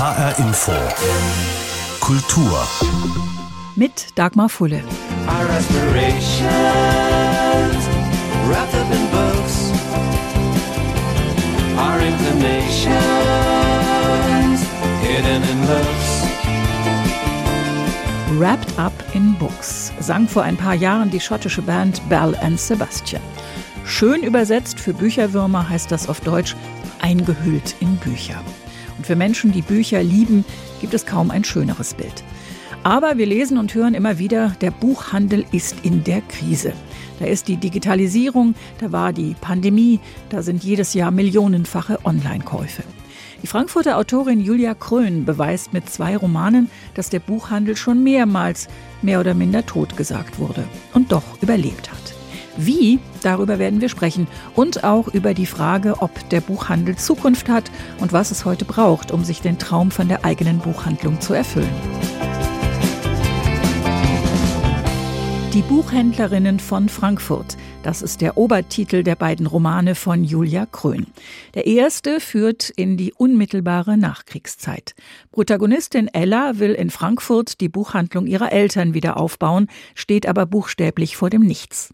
HR Info. Kultur. Mit Dagmar Fulle. Our aspirations wrapped up in books. Our inclinations hidden in looks. Wrapped Up in Books sang vor ein paar Jahren die schottische Band Bell and Sebastian. Schön übersetzt für Bücherwürmer heißt das auf Deutsch eingehüllt in Bücher. Und für Menschen, die Bücher lieben, gibt es kaum ein schöneres Bild. Aber wir lesen und hören immer wieder, der Buchhandel ist in der Krise. Da ist die Digitalisierung, da war die Pandemie, da sind jedes Jahr millionenfache Online-Käufe. Die Frankfurter Autorin Julia Krön beweist mit zwei Romanen, dass der Buchhandel schon mehrmals mehr oder minder totgesagt wurde und doch überlebt hat. Wie, darüber werden wir sprechen und auch über die Frage, ob der Buchhandel Zukunft hat und was es heute braucht, um sich den Traum von der eigenen Buchhandlung zu erfüllen. Die Buchhändlerinnen von Frankfurt. Das ist der Obertitel der beiden Romane von Julia Krön. Der erste führt in die unmittelbare Nachkriegszeit. Protagonistin Ella will in Frankfurt die Buchhandlung ihrer Eltern wieder aufbauen, steht aber buchstäblich vor dem Nichts.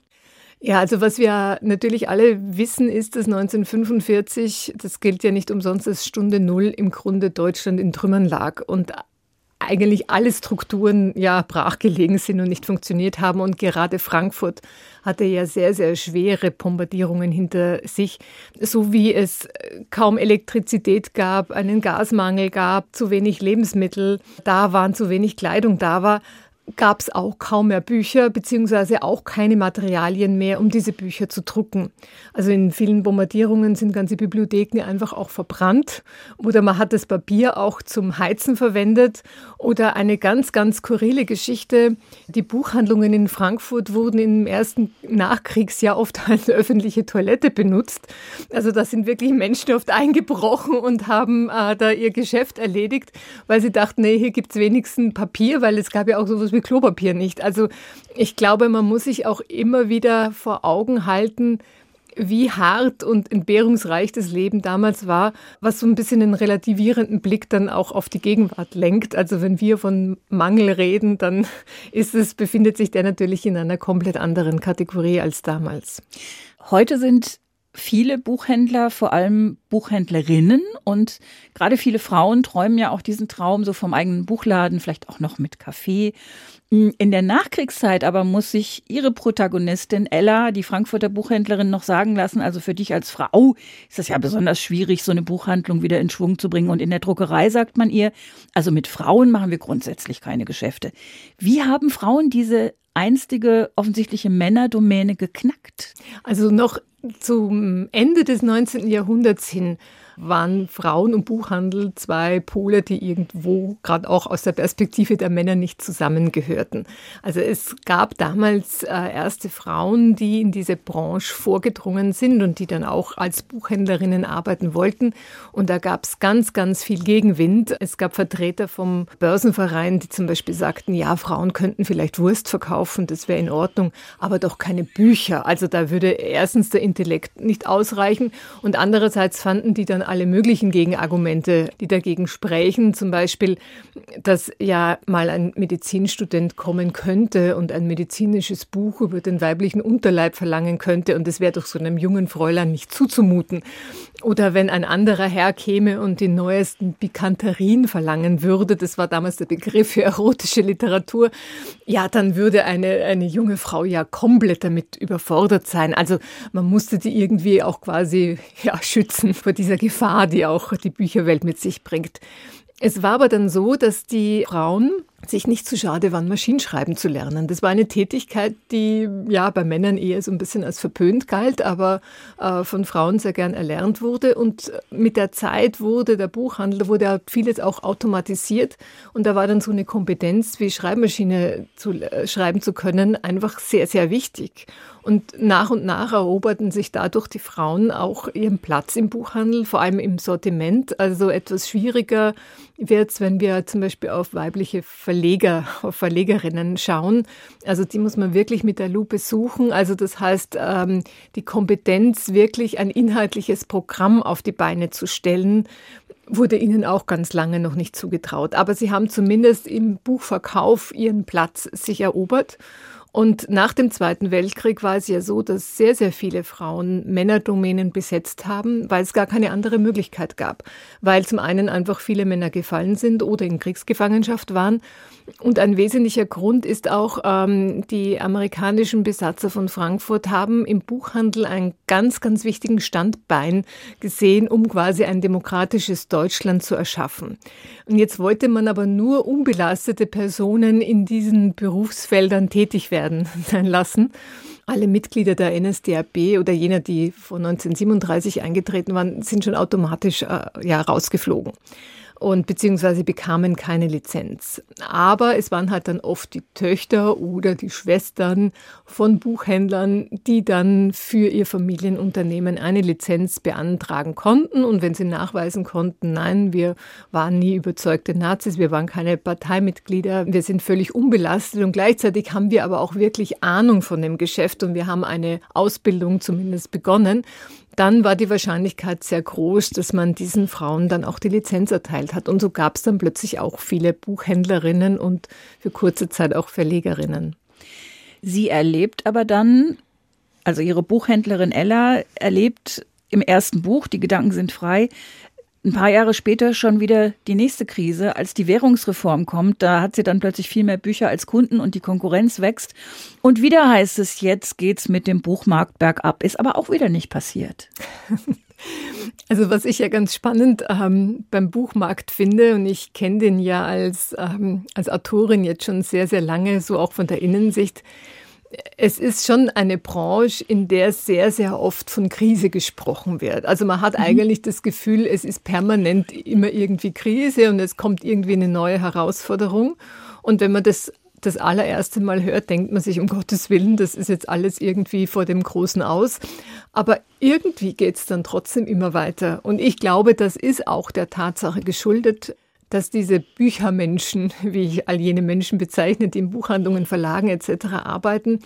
Ja, also was wir natürlich alle wissen, ist, dass 1945, das gilt ja nicht umsonst als Stunde Null, im Grunde Deutschland in Trümmern lag. Und eigentlich alle Strukturen ja brachgelegen sind und nicht funktioniert haben. Und gerade Frankfurt hatte ja sehr, sehr schwere Bombardierungen hinter sich, so wie es kaum Elektrizität gab, einen Gasmangel gab, zu wenig Lebensmittel da waren, zu wenig Kleidung da war gab es auch kaum mehr Bücher, beziehungsweise auch keine Materialien mehr, um diese Bücher zu drucken. Also in vielen Bombardierungen sind ganze Bibliotheken einfach auch verbrannt oder man hat das Papier auch zum Heizen verwendet oder eine ganz, ganz skurrile Geschichte. Die Buchhandlungen in Frankfurt wurden im ersten Nachkriegsjahr oft als öffentliche Toilette benutzt. Also da sind wirklich Menschen oft eingebrochen und haben äh, da ihr Geschäft erledigt, weil sie dachten, nee, hier gibt es wenigstens Papier, weil es gab ja auch sowas wie Klopapier nicht. Also ich glaube, man muss sich auch immer wieder vor Augen halten, wie hart und entbehrungsreich das Leben damals war, was so ein bisschen einen relativierenden Blick dann auch auf die Gegenwart lenkt. Also wenn wir von Mangel reden, dann ist es, befindet sich der natürlich in einer komplett anderen Kategorie als damals. Heute sind viele Buchhändler, vor allem Buchhändlerinnen und gerade viele Frauen träumen ja auch diesen Traum so vom eigenen Buchladen, vielleicht auch noch mit Kaffee. In der Nachkriegszeit aber muss sich ihre Protagonistin Ella, die Frankfurter Buchhändlerin, noch sagen lassen, also für dich als Frau ist es ja besonders schwierig, so eine Buchhandlung wieder in Schwung zu bringen. Und in der Druckerei sagt man ihr, also mit Frauen machen wir grundsätzlich keine Geschäfte. Wie haben Frauen diese einstige offensichtliche Männerdomäne geknackt? Also noch zum Ende des 19. Jahrhunderts hin waren Frauen und Buchhandel zwei Pole, die irgendwo gerade auch aus der Perspektive der Männer nicht zusammengehörten. Also es gab damals äh, erste Frauen, die in diese Branche vorgedrungen sind und die dann auch als Buchhändlerinnen arbeiten wollten. Und da gab es ganz, ganz viel Gegenwind. Es gab Vertreter vom Börsenverein, die zum Beispiel sagten, ja, Frauen könnten vielleicht Wurst verkaufen, das wäre in Ordnung, aber doch keine Bücher. Also da würde erstens der Intellekt nicht ausreichen und andererseits fanden die dann alle möglichen Gegenargumente, die dagegen sprechen. Zum Beispiel, dass ja mal ein Medizinstudent kommen könnte und ein medizinisches Buch über den weiblichen Unterleib verlangen könnte. Und das wäre doch so einem jungen Fräulein nicht zuzumuten. Oder wenn ein anderer Herr käme und die neuesten Pikanterien verlangen würde, das war damals der Begriff für erotische Literatur, ja, dann würde eine, eine junge Frau ja komplett damit überfordert sein. Also man musste die irgendwie auch quasi ja, schützen vor dieser Gefahr, die auch die Bücherwelt mit sich bringt. Es war aber dann so, dass die Frauen sich nicht zu schade waren, Maschinenschreiben zu lernen. Das war eine Tätigkeit, die ja bei Männern eher so ein bisschen als verpönt galt, aber äh, von Frauen sehr gern erlernt wurde. Und mit der Zeit wurde der Buchhandel, wurde vieles auch automatisiert. Und da war dann so eine Kompetenz wie Schreibmaschine zu äh, schreiben zu können, einfach sehr, sehr wichtig. Und nach und nach eroberten sich dadurch die Frauen auch ihren Platz im Buchhandel, vor allem im Sortiment. Also etwas schwieriger wird es, wenn wir zum Beispiel auf weibliche Verleger, auf Verlegerinnen schauen. Also die muss man wirklich mit der Lupe suchen. Also das heißt, ähm, die Kompetenz, wirklich ein inhaltliches Programm auf die Beine zu stellen, wurde ihnen auch ganz lange noch nicht zugetraut. Aber sie haben zumindest im Buchverkauf ihren Platz sich erobert. Und nach dem Zweiten Weltkrieg war es ja so, dass sehr, sehr viele Frauen Männerdomänen besetzt haben, weil es gar keine andere Möglichkeit gab. Weil zum einen einfach viele Männer gefallen sind oder in Kriegsgefangenschaft waren und ein wesentlicher Grund ist auch, ähm, die amerikanischen Besatzer von Frankfurt haben im Buchhandel einen ganz, ganz wichtigen Standbein gesehen, um quasi ein demokratisches Deutschland zu erschaffen. Und jetzt wollte man aber nur unbelastete Personen in diesen Berufsfeldern tätig werden sein lassen. Alle Mitglieder der NSDAP oder jener, die von 1937 eingetreten waren, sind schon automatisch äh, ja, rausgeflogen und beziehungsweise bekamen keine Lizenz. Aber es waren halt dann oft die Töchter oder die Schwestern von Buchhändlern, die dann für ihr Familienunternehmen eine Lizenz beantragen konnten. Und wenn sie nachweisen konnten, nein, wir waren nie überzeugte Nazis, wir waren keine Parteimitglieder, wir sind völlig unbelastet und gleichzeitig haben wir aber auch wirklich Ahnung von dem Geschäft und wir haben eine Ausbildung zumindest begonnen dann war die Wahrscheinlichkeit sehr groß, dass man diesen Frauen dann auch die Lizenz erteilt hat. Und so gab es dann plötzlich auch viele Buchhändlerinnen und für kurze Zeit auch Verlegerinnen. Sie erlebt aber dann, also ihre Buchhändlerin Ella erlebt im ersten Buch, Die Gedanken sind frei, ein paar Jahre später schon wieder die nächste Krise, als die Währungsreform kommt. Da hat sie dann plötzlich viel mehr Bücher als Kunden und die Konkurrenz wächst. Und wieder heißt es, jetzt geht's mit dem Buchmarkt bergab. Ist aber auch wieder nicht passiert. Also was ich ja ganz spannend ähm, beim Buchmarkt finde, und ich kenne den ja als, ähm, als Autorin jetzt schon sehr, sehr lange, so auch von der Innensicht, es ist schon eine Branche, in der sehr, sehr oft von Krise gesprochen wird. Also man hat mhm. eigentlich das Gefühl, es ist permanent immer irgendwie Krise und es kommt irgendwie eine neue Herausforderung. Und wenn man das das allererste Mal hört, denkt man sich, um Gottes Willen, das ist jetzt alles irgendwie vor dem Großen aus. Aber irgendwie geht es dann trotzdem immer weiter. Und ich glaube, das ist auch der Tatsache geschuldet, dass diese Büchermenschen, wie ich all jene Menschen bezeichne, die in Buchhandlungen, Verlagen etc. arbeiten,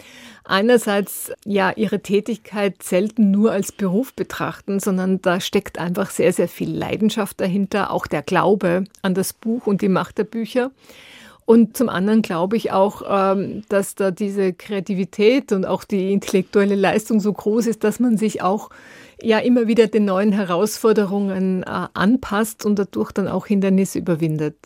einerseits ja ihre Tätigkeit selten nur als Beruf betrachten, sondern da steckt einfach sehr, sehr viel Leidenschaft dahinter, auch der Glaube an das Buch und die Macht der Bücher. Und zum anderen glaube ich auch, ähm, dass da diese Kreativität und auch die intellektuelle Leistung so groß ist, dass man sich auch ja immer wieder den neuen Herausforderungen äh, anpasst und dadurch dann auch Hindernisse überwindet.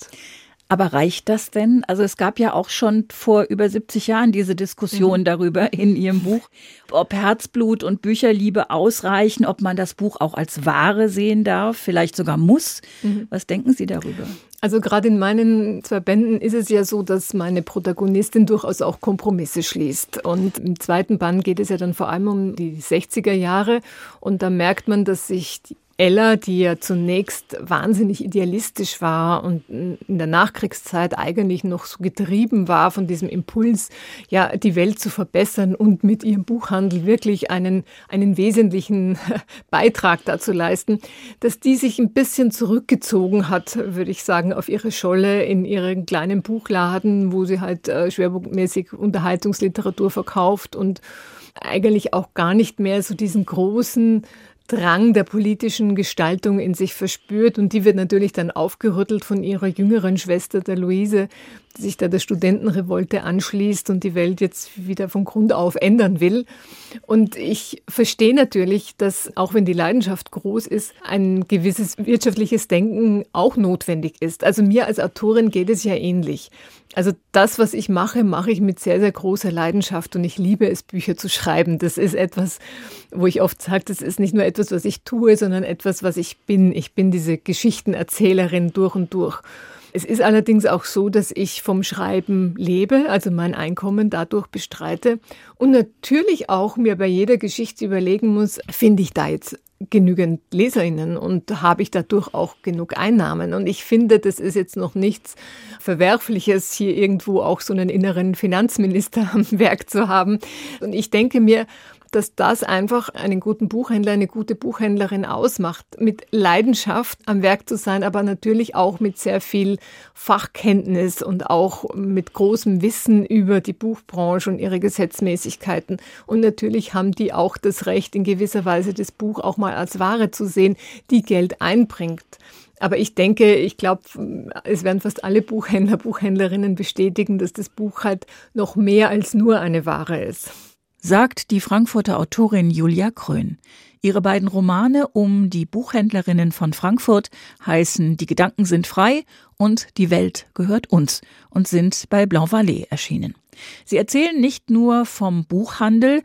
Aber reicht das denn? Also es gab ja auch schon vor über 70 Jahren diese Diskussion mhm. darüber in Ihrem Buch, ob Herzblut und Bücherliebe ausreichen, ob man das Buch auch als Ware sehen darf, vielleicht sogar muss. Mhm. Was denken Sie darüber? Also gerade in meinen zwei Bänden ist es ja so, dass meine Protagonistin durchaus auch Kompromisse schließt. Und im zweiten Band geht es ja dann vor allem um die 60er Jahre. Und da merkt man, dass sich die Ella, die ja zunächst wahnsinnig idealistisch war und in der Nachkriegszeit eigentlich noch so getrieben war von diesem Impuls, ja, die Welt zu verbessern und mit ihrem Buchhandel wirklich einen, einen wesentlichen Beitrag dazu leisten, dass die sich ein bisschen zurückgezogen hat, würde ich sagen, auf ihre Scholle in ihren kleinen Buchladen, wo sie halt äh, schwerpunktmäßig Unterhaltungsliteratur verkauft und eigentlich auch gar nicht mehr so diesen großen Drang der politischen Gestaltung in sich verspürt. Und die wird natürlich dann aufgerüttelt von ihrer jüngeren Schwester, der Luise, sich da der Studentenrevolte anschließt und die Welt jetzt wieder von Grund auf ändern will. Und ich verstehe natürlich, dass auch wenn die Leidenschaft groß ist, ein gewisses wirtschaftliches Denken auch notwendig ist. Also mir als Autorin geht es ja ähnlich. Also das, was ich mache, mache ich mit sehr, sehr großer Leidenschaft und ich liebe es, Bücher zu schreiben. Das ist etwas, wo ich oft sage, das ist nicht nur etwas, was ich tue, sondern etwas, was ich bin. Ich bin diese Geschichtenerzählerin durch und durch. Es ist allerdings auch so, dass ich vom Schreiben lebe, also mein Einkommen dadurch bestreite und natürlich auch mir bei jeder Geschichte überlegen muss, finde ich da jetzt genügend Leserinnen und habe ich dadurch auch genug Einnahmen. Und ich finde, das ist jetzt noch nichts Verwerfliches, hier irgendwo auch so einen inneren Finanzminister am Werk zu haben. Und ich denke mir, dass das einfach einen guten Buchhändler, eine gute Buchhändlerin ausmacht, mit Leidenschaft am Werk zu sein, aber natürlich auch mit sehr viel Fachkenntnis und auch mit großem Wissen über die Buchbranche und ihre Gesetzmäßigkeiten. Und natürlich haben die auch das Recht, in gewisser Weise das Buch auch mal als Ware zu sehen, die Geld einbringt. Aber ich denke, ich glaube, es werden fast alle Buchhändler, Buchhändlerinnen bestätigen, dass das Buch halt noch mehr als nur eine Ware ist. Sagt die Frankfurter Autorin Julia Krön. Ihre beiden Romane um die Buchhändlerinnen von Frankfurt heißen Die Gedanken sind frei und Die Welt gehört uns und sind bei Blanc Vallée erschienen. Sie erzählen nicht nur vom Buchhandel,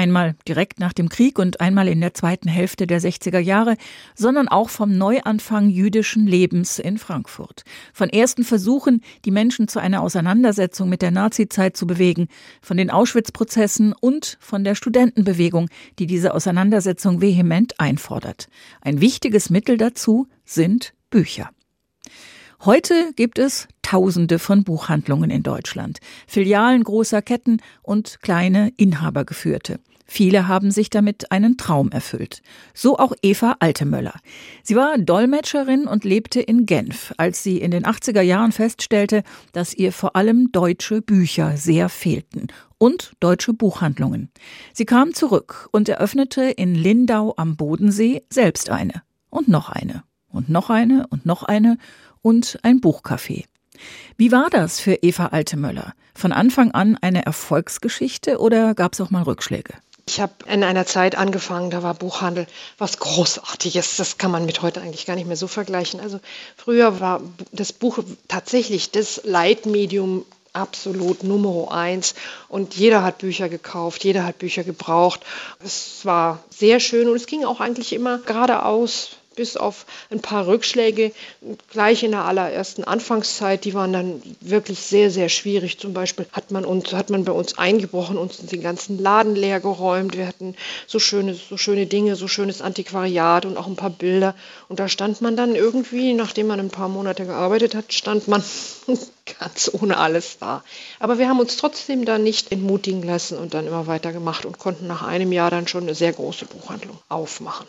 einmal direkt nach dem Krieg und einmal in der zweiten Hälfte der 60er Jahre, sondern auch vom Neuanfang jüdischen Lebens in Frankfurt. Von ersten Versuchen, die Menschen zu einer Auseinandersetzung mit der Nazizeit zu bewegen, von den Auschwitz-Prozessen und von der Studentenbewegung, die diese Auseinandersetzung vehement einfordert. Ein wichtiges Mittel dazu sind Bücher. Heute gibt es Tausende von Buchhandlungen in Deutschland, Filialen großer Ketten und kleine Inhabergeführte. Viele haben sich damit einen Traum erfüllt. So auch Eva Altemöller. Sie war Dolmetscherin und lebte in Genf, als sie in den 80er Jahren feststellte, dass ihr vor allem deutsche Bücher sehr fehlten und deutsche Buchhandlungen. Sie kam zurück und eröffnete in Lindau am Bodensee selbst eine. Und noch eine. Und noch eine und noch eine und ein Buchcafé. Wie war das für Eva Altemöller? Von Anfang an eine Erfolgsgeschichte oder gab es auch mal Rückschläge? Ich habe in einer Zeit angefangen, da war Buchhandel was Großartiges. Das kann man mit heute eigentlich gar nicht mehr so vergleichen. Also früher war das Buch tatsächlich das Leitmedium absolut Nummer eins. Und jeder hat Bücher gekauft, jeder hat Bücher gebraucht. Es war sehr schön und es ging auch eigentlich immer geradeaus bis auf ein paar Rückschläge gleich in der allerersten Anfangszeit. Die waren dann wirklich sehr, sehr schwierig. Zum Beispiel hat man uns, hat man bei uns eingebrochen, uns den ganzen Laden leer geräumt. Wir hatten so schöne, so schöne Dinge, so schönes Antiquariat und auch ein paar Bilder. Und da stand man dann irgendwie, nachdem man ein paar Monate gearbeitet hat, stand man ganz ohne alles da. Aber wir haben uns trotzdem da nicht entmutigen lassen und dann immer weitergemacht und konnten nach einem Jahr dann schon eine sehr große Buchhandlung aufmachen.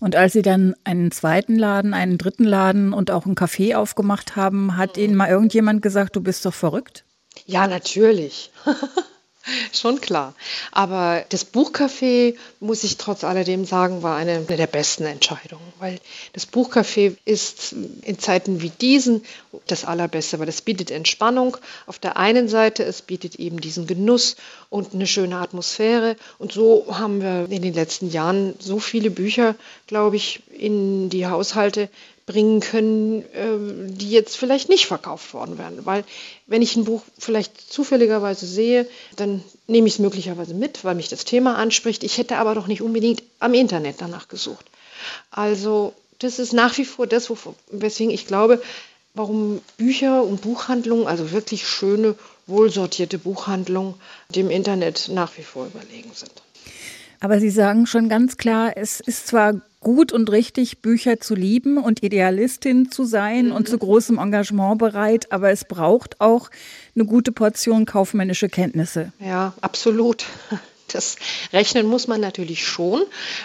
Und als Sie dann einen zweiten Laden, einen dritten Laden und auch ein Café aufgemacht haben, hat Ihnen mal irgendjemand gesagt, du bist doch verrückt? Ja, natürlich. Schon klar. Aber das Buchcafé, muss ich trotz alledem sagen, war eine der besten Entscheidungen, weil das Buchcafé ist in Zeiten wie diesen das Allerbeste, weil es bietet Entspannung auf der einen Seite, es bietet eben diesen Genuss und eine schöne Atmosphäre. Und so haben wir in den letzten Jahren so viele Bücher, glaube ich, in die Haushalte bringen können, äh, die jetzt vielleicht nicht verkauft worden wären. Weil wenn ich ein Buch vielleicht zufälligerweise sehe, dann nehme ich es möglicherweise mit, weil mich das Thema anspricht. Ich hätte aber doch nicht unbedingt am Internet danach gesucht. Also das ist nach wie vor das, weswegen ich glaube, warum Bücher und Buchhandlungen, also wirklich schöne, wohlsortierte Buchhandlungen, dem Internet nach wie vor überlegen sind. Aber Sie sagen schon ganz klar, es ist zwar gut und richtig, Bücher zu lieben und Idealistin zu sein mhm. und zu großem Engagement bereit, aber es braucht auch eine gute Portion kaufmännische Kenntnisse. Ja, absolut. Das rechnen muss man natürlich schon,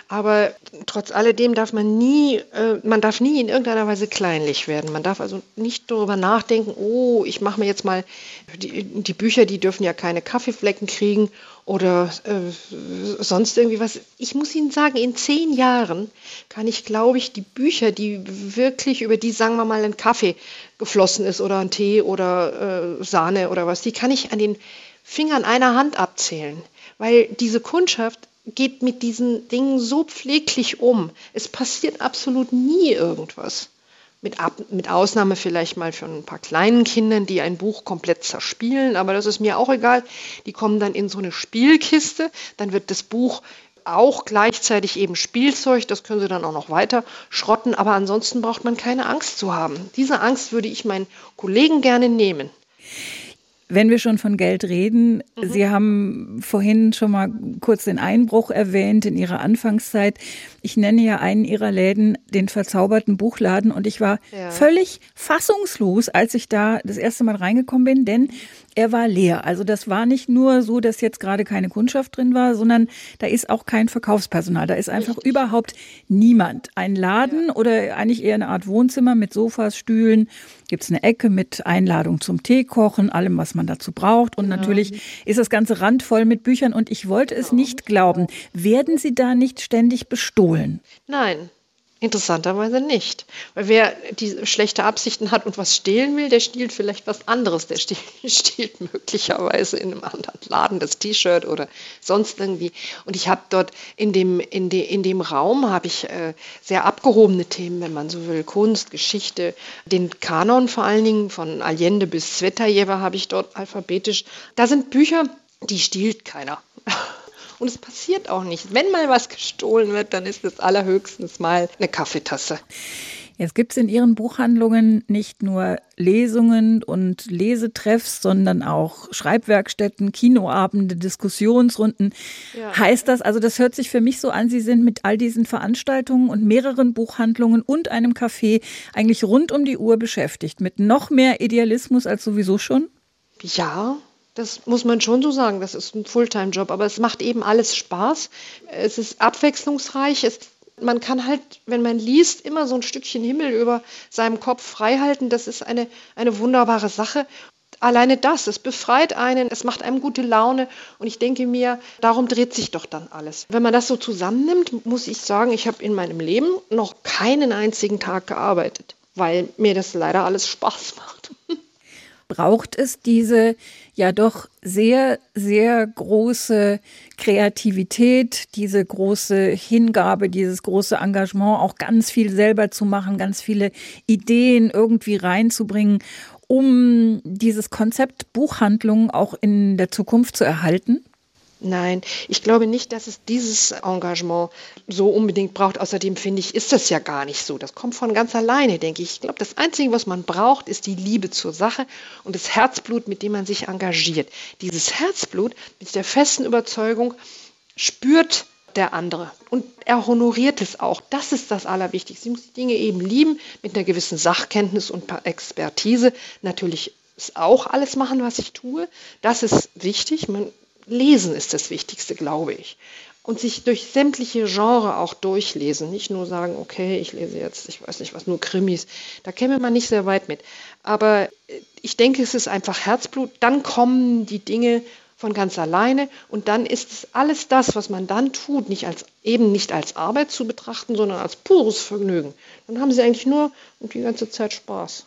aber trotz alledem darf man nie, äh, man darf nie in irgendeiner Weise kleinlich werden. Man darf also nicht darüber nachdenken, oh, ich mache mir jetzt mal die, die Bücher, die dürfen ja keine Kaffeeflecken kriegen oder äh, sonst irgendwie was. Ich muss Ihnen sagen, in zehn Jahren kann ich, glaube ich, die Bücher, die wirklich über die, sagen wir mal, ein Kaffee geflossen ist oder ein Tee oder äh, Sahne oder was, die kann ich an den Fingern einer Hand abzählen, weil diese Kundschaft geht mit diesen Dingen so pfleglich um. Es passiert absolut nie irgendwas. Mit, Ab mit Ausnahme vielleicht mal für ein paar kleinen Kindern, die ein Buch komplett zerspielen, aber das ist mir auch egal. Die kommen dann in so eine Spielkiste, dann wird das Buch auch gleichzeitig eben Spielzeug, das können sie dann auch noch weiter schrotten, aber ansonsten braucht man keine Angst zu haben. Diese Angst würde ich meinen Kollegen gerne nehmen. Wenn wir schon von Geld reden, mhm. Sie haben vorhin schon mal kurz den Einbruch erwähnt in Ihrer Anfangszeit. Ich nenne ja einen Ihrer Läden den verzauberten Buchladen und ich war ja. völlig fassungslos, als ich da das erste Mal reingekommen bin, denn er war leer. Also das war nicht nur so, dass jetzt gerade keine Kundschaft drin war, sondern da ist auch kein Verkaufspersonal. Da ist einfach Richtig. überhaupt niemand. Ein Laden ja. oder eigentlich eher eine Art Wohnzimmer mit Sofas, Stühlen. Gibt es eine Ecke mit Einladung zum Tee kochen, allem, was man dazu braucht. Und natürlich ist das ganze Rand voll mit Büchern. Und ich wollte es nicht glauben. Werden Sie da nicht ständig bestohlen? Nein, Interessanterweise nicht. Weil wer die schlechte Absichten hat und was stehlen will, der stiehlt vielleicht was anderes. Der stiehlt, möglicherweise in einem anderen Laden das T-Shirt oder sonst irgendwie. Und ich habe dort in dem, in, de, in dem Raum habe ich äh, sehr abgehobene Themen, wenn man so will. Kunst, Geschichte, den Kanon vor allen Dingen von Allende bis Svetajewa habe ich dort alphabetisch. Da sind Bücher, die stiehlt keiner. Und es passiert auch nicht. Wenn mal was gestohlen wird, dann ist es allerhöchstens mal eine Kaffeetasse. Jetzt gibt es in Ihren Buchhandlungen nicht nur Lesungen und Lesetreffs, sondern auch Schreibwerkstätten, Kinoabende, Diskussionsrunden. Ja. Heißt das, also das hört sich für mich so an, Sie sind mit all diesen Veranstaltungen und mehreren Buchhandlungen und einem Café eigentlich rund um die Uhr beschäftigt, mit noch mehr Idealismus als sowieso schon? Ja, das muss man schon so sagen. Das ist ein Fulltime-Job, aber es macht eben alles Spaß. Es ist abwechslungsreich. Es, man kann halt, wenn man liest, immer so ein Stückchen Himmel über seinem Kopf freihalten. Das ist eine, eine wunderbare Sache. Alleine das, es befreit einen, es macht einem gute Laune und ich denke mir, darum dreht sich doch dann alles. Wenn man das so zusammennimmt, muss ich sagen, ich habe in meinem Leben noch keinen einzigen Tag gearbeitet, weil mir das leider alles Spaß macht. braucht es diese ja doch sehr, sehr große Kreativität, diese große Hingabe, dieses große Engagement, auch ganz viel selber zu machen, ganz viele Ideen irgendwie reinzubringen, um dieses Konzept Buchhandlung auch in der Zukunft zu erhalten? Nein, ich glaube nicht, dass es dieses Engagement so unbedingt braucht. Außerdem finde ich, ist das ja gar nicht so. Das kommt von ganz alleine, denke ich. Ich glaube, das Einzige, was man braucht, ist die Liebe zur Sache und das Herzblut, mit dem man sich engagiert. Dieses Herzblut mit der festen Überzeugung spürt der andere und er honoriert es auch. Das ist das Allerwichtigste. Sie muss die Dinge eben lieben mit einer gewissen Sachkenntnis und Expertise. Natürlich auch alles machen, was ich tue. Das ist wichtig. Man Lesen ist das Wichtigste, glaube ich. Und sich durch sämtliche Genre auch durchlesen. Nicht nur sagen, okay, ich lese jetzt, ich weiß nicht was, nur Krimis. Da käme man nicht sehr weit mit. Aber äh, ich denke, es ist einfach Herzblut. Dann kommen die Dinge von ganz alleine und dann ist es alles das, was man dann tut, nicht als eben nicht als Arbeit zu betrachten, sondern als pures Vergnügen. Dann haben sie eigentlich nur die ganze Zeit Spaß.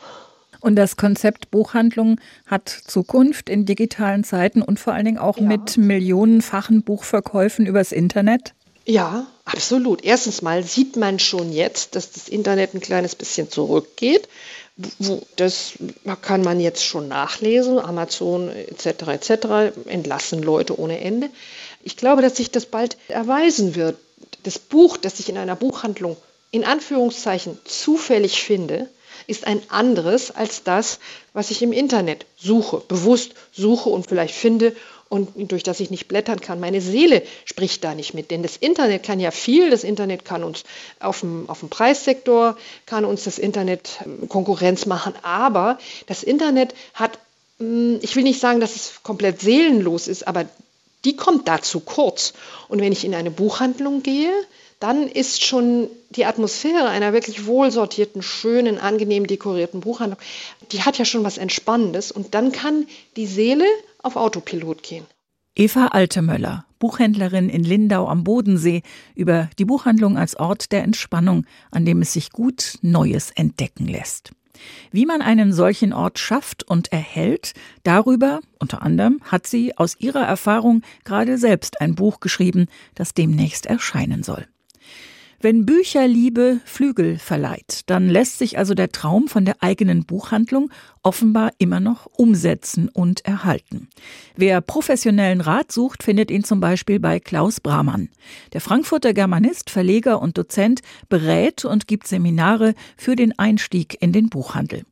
Und das Konzept Buchhandlung hat Zukunft in digitalen Zeiten und vor allen Dingen auch ja. mit millionenfachen Buchverkäufen übers Internet? Ja, absolut. Erstens mal sieht man schon jetzt, dass das Internet ein kleines bisschen zurückgeht. Das kann man jetzt schon nachlesen. Amazon etc. etc. entlassen Leute ohne Ende. Ich glaube, dass sich das bald erweisen wird. Das Buch, das ich in einer Buchhandlung in Anführungszeichen zufällig finde, ist ein anderes als das, was ich im Internet suche, bewusst suche und vielleicht finde und durch das ich nicht blättern kann. Meine Seele spricht da nicht mit, denn das Internet kann ja viel. Das Internet kann uns auf dem, auf dem Preissektor, kann uns das Internet ähm, Konkurrenz machen, aber das Internet hat, hm, ich will nicht sagen, dass es komplett seelenlos ist, aber die kommt da zu kurz. Und wenn ich in eine Buchhandlung gehe, dann ist schon die Atmosphäre einer wirklich wohlsortierten, schönen, angenehm dekorierten Buchhandlung, die hat ja schon was Entspannendes und dann kann die Seele auf Autopilot gehen. Eva Altemöller, Buchhändlerin in Lindau am Bodensee, über die Buchhandlung als Ort der Entspannung, an dem es sich gut Neues entdecken lässt. Wie man einen solchen Ort schafft und erhält, darüber, unter anderem, hat sie aus ihrer Erfahrung gerade selbst ein Buch geschrieben, das demnächst erscheinen soll. Wenn Bücherliebe Flügel verleiht, dann lässt sich also der Traum von der eigenen Buchhandlung offenbar immer noch umsetzen und erhalten. Wer professionellen Rat sucht, findet ihn zum Beispiel bei Klaus Brahmann. Der Frankfurter Germanist, Verleger und Dozent berät und gibt Seminare für den Einstieg in den Buchhandel.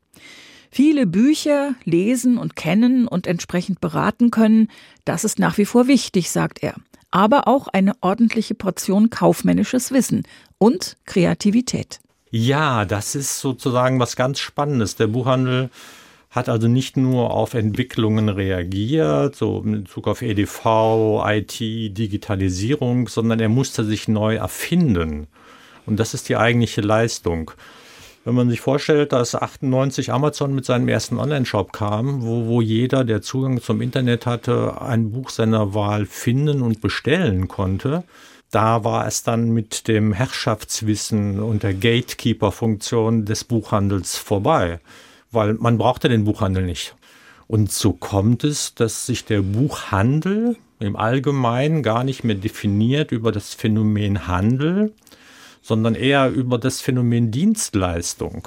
Viele Bücher lesen und kennen und entsprechend beraten können, das ist nach wie vor wichtig, sagt er aber auch eine ordentliche Portion kaufmännisches Wissen und Kreativität. Ja, das ist sozusagen was ganz Spannendes. Der Buchhandel hat also nicht nur auf Entwicklungen reagiert, so in Bezug auf EDV, IT, Digitalisierung, sondern er musste sich neu erfinden. Und das ist die eigentliche Leistung. Wenn man sich vorstellt, dass 98 Amazon mit seinem ersten Online-Shop kam, wo, wo jeder, der Zugang zum Internet hatte, ein Buch seiner Wahl finden und bestellen konnte, Da war es dann mit dem Herrschaftswissen und der Gatekeeper-Funktion des Buchhandels vorbei, weil man brauchte den Buchhandel nicht. Und so kommt es, dass sich der Buchhandel im Allgemeinen gar nicht mehr definiert über das Phänomen Handel, sondern eher über das Phänomen Dienstleistung.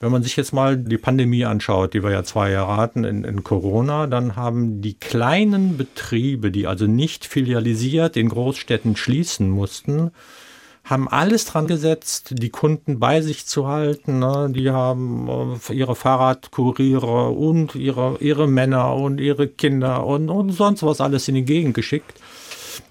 Wenn man sich jetzt mal die Pandemie anschaut, die wir ja zwei Jahre hatten in, in, Corona, dann haben die kleinen Betriebe, die also nicht filialisiert in Großstädten schließen mussten, haben alles dran gesetzt, die Kunden bei sich zu halten. Ne? Die haben äh, ihre Fahrradkuriere und ihre, ihre Männer und ihre Kinder und, und sonst was alles in die Gegend geschickt.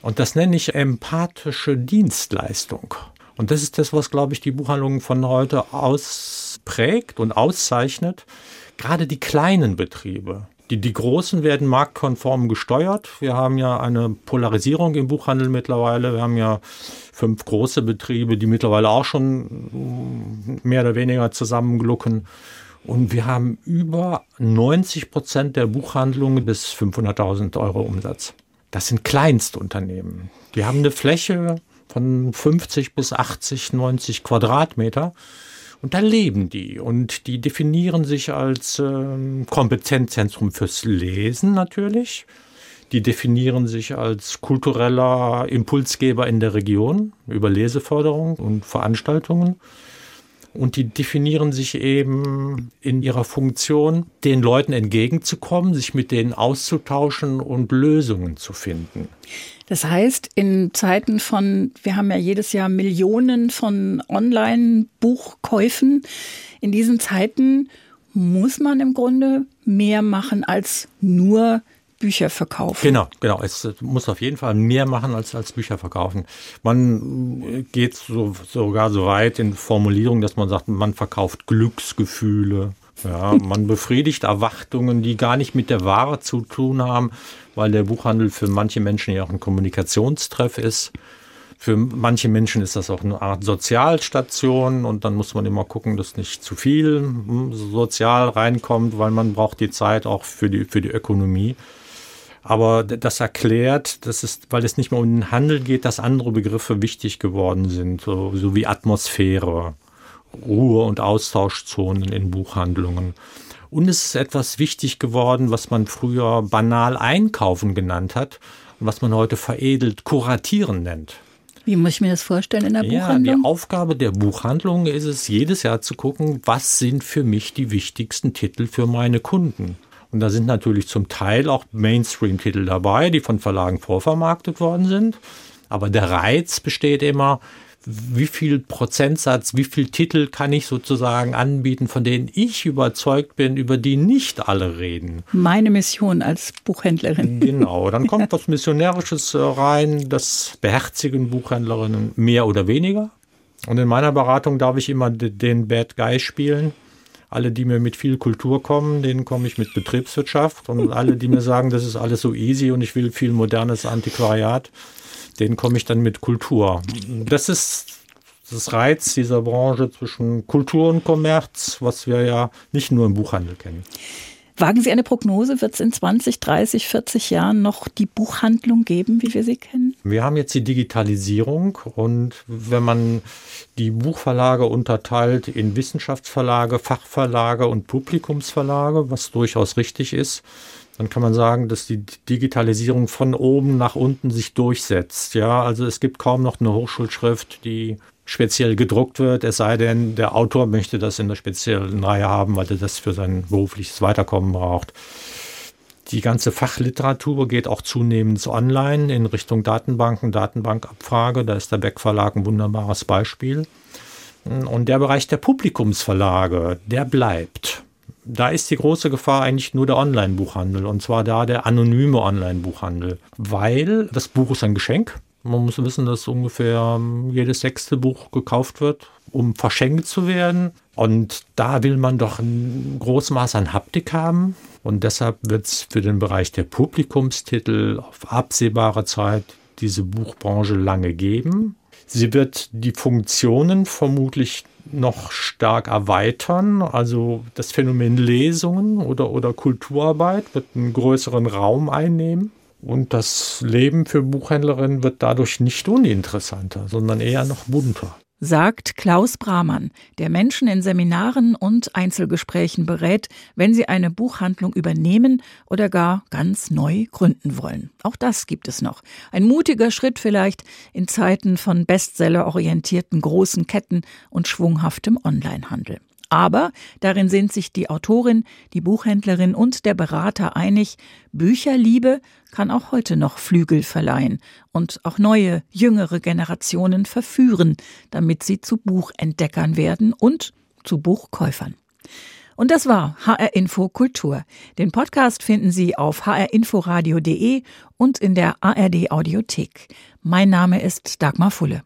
Und das nenne ich empathische Dienstleistung. Und das ist das, was, glaube ich, die Buchhandlungen von heute ausprägt und auszeichnet. Gerade die kleinen Betriebe. Die, die großen werden marktkonform gesteuert. Wir haben ja eine Polarisierung im Buchhandel mittlerweile. Wir haben ja fünf große Betriebe, die mittlerweile auch schon mehr oder weniger zusammenglucken. Und wir haben über 90 Prozent der Buchhandlungen bis 500.000 Euro Umsatz. Das sind Kleinstunternehmen. Die haben eine Fläche von 50 bis 80, 90 Quadratmeter. Und da leben die. Und die definieren sich als äh, Kompetenzzentrum fürs Lesen natürlich. Die definieren sich als kultureller Impulsgeber in der Region über Leseförderung und Veranstaltungen. Und die definieren sich eben in ihrer Funktion, den Leuten entgegenzukommen, sich mit denen auszutauschen und Lösungen zu finden. Das heißt, in Zeiten von, wir haben ja jedes Jahr Millionen von Online-Buchkäufen, in diesen Zeiten muss man im Grunde mehr machen als nur Bücher verkaufen. Genau, genau. Es muss auf jeden Fall mehr machen als, als Bücher verkaufen. Man geht so, sogar so weit in Formulierung, dass man sagt, man verkauft Glücksgefühle. Ja, man befriedigt Erwartungen, die gar nicht mit der Ware zu tun haben, weil der Buchhandel für manche Menschen ja auch ein Kommunikationstreff ist. Für manche Menschen ist das auch eine Art Sozialstation und dann muss man immer gucken, dass nicht zu viel hm, sozial reinkommt, weil man braucht die Zeit auch für die, für die Ökonomie. Aber das erklärt, dass es, weil es nicht mehr um den Handel geht, dass andere Begriffe wichtig geworden sind, so, so wie Atmosphäre, Ruhe- und Austauschzonen in Buchhandlungen. Und es ist etwas wichtig geworden, was man früher banal einkaufen genannt hat und was man heute veredelt kuratieren nennt. Wie muss ich mir das vorstellen in der ja, Buchhandlung? Die Aufgabe der Buchhandlung ist es, jedes Jahr zu gucken, was sind für mich die wichtigsten Titel für meine Kunden. Und da sind natürlich zum Teil auch Mainstream-Titel dabei, die von Verlagen vorvermarktet worden sind. Aber der Reiz besteht immer, wie viel Prozentsatz, wie viel Titel kann ich sozusagen anbieten, von denen ich überzeugt bin, über die nicht alle reden. Meine Mission als Buchhändlerin. Genau, dann kommt was Missionärisches äh, rein, das beherzigen Buchhändlerinnen mehr oder weniger. Und in meiner Beratung darf ich immer den Bad Guy spielen. Alle, die mir mit viel Kultur kommen, denen komme ich mit Betriebswirtschaft. Und alle, die mir sagen, das ist alles so easy und ich will viel modernes Antiquariat, den komme ich dann mit Kultur. Das ist das Reiz dieser Branche zwischen Kultur und Kommerz, was wir ja nicht nur im Buchhandel kennen. Wagen Sie eine Prognose? Wird es in 20, 30, 40 Jahren noch die Buchhandlung geben, wie wir sie kennen? Wir haben jetzt die Digitalisierung und wenn man die Buchverlage unterteilt in Wissenschaftsverlage, Fachverlage und Publikumsverlage, was durchaus richtig ist, dann kann man sagen, dass die Digitalisierung von oben nach unten sich durchsetzt. Ja, also es gibt kaum noch eine Hochschulschrift, die speziell gedruckt wird, es sei denn, der Autor möchte das in der speziellen Reihe haben, weil er das für sein berufliches Weiterkommen braucht. Die ganze Fachliteratur geht auch zunehmend online in Richtung Datenbanken, Datenbankabfrage. Da ist der Beck Verlag ein wunderbares Beispiel. Und der Bereich der Publikumsverlage, der bleibt da ist die große Gefahr eigentlich nur der Online-Buchhandel und zwar da der anonyme Online-Buchhandel, weil das Buch ist ein Geschenk. Man muss wissen, dass ungefähr ähm, jedes sechste Buch gekauft wird, um verschenkt zu werden. Und da will man doch ein großes Maß an Haptik haben. Und deshalb wird es für den Bereich der Publikumstitel auf absehbare Zeit diese Buchbranche lange geben. Sie wird die Funktionen vermutlich noch stark erweitern. Also das Phänomen Lesungen oder, oder Kulturarbeit wird einen größeren Raum einnehmen. Und das Leben für Buchhändlerinnen wird dadurch nicht uninteressanter, sondern eher noch bunter sagt Klaus Brahmann, der Menschen in Seminaren und Einzelgesprächen berät, wenn sie eine Buchhandlung übernehmen oder gar ganz neu gründen wollen. Auch das gibt es noch. Ein mutiger Schritt vielleicht in Zeiten von bestsellerorientierten großen Ketten und schwunghaftem Onlinehandel. Aber darin sind sich die Autorin, die Buchhändlerin und der Berater einig, Bücherliebe kann auch heute noch Flügel verleihen und auch neue, jüngere Generationen verführen, damit sie zu Buchentdeckern werden und zu Buchkäufern. Und das war HR Info Kultur. Den Podcast finden Sie auf hrinforadio.de und in der ARD Audiothek. Mein Name ist Dagmar Fulle.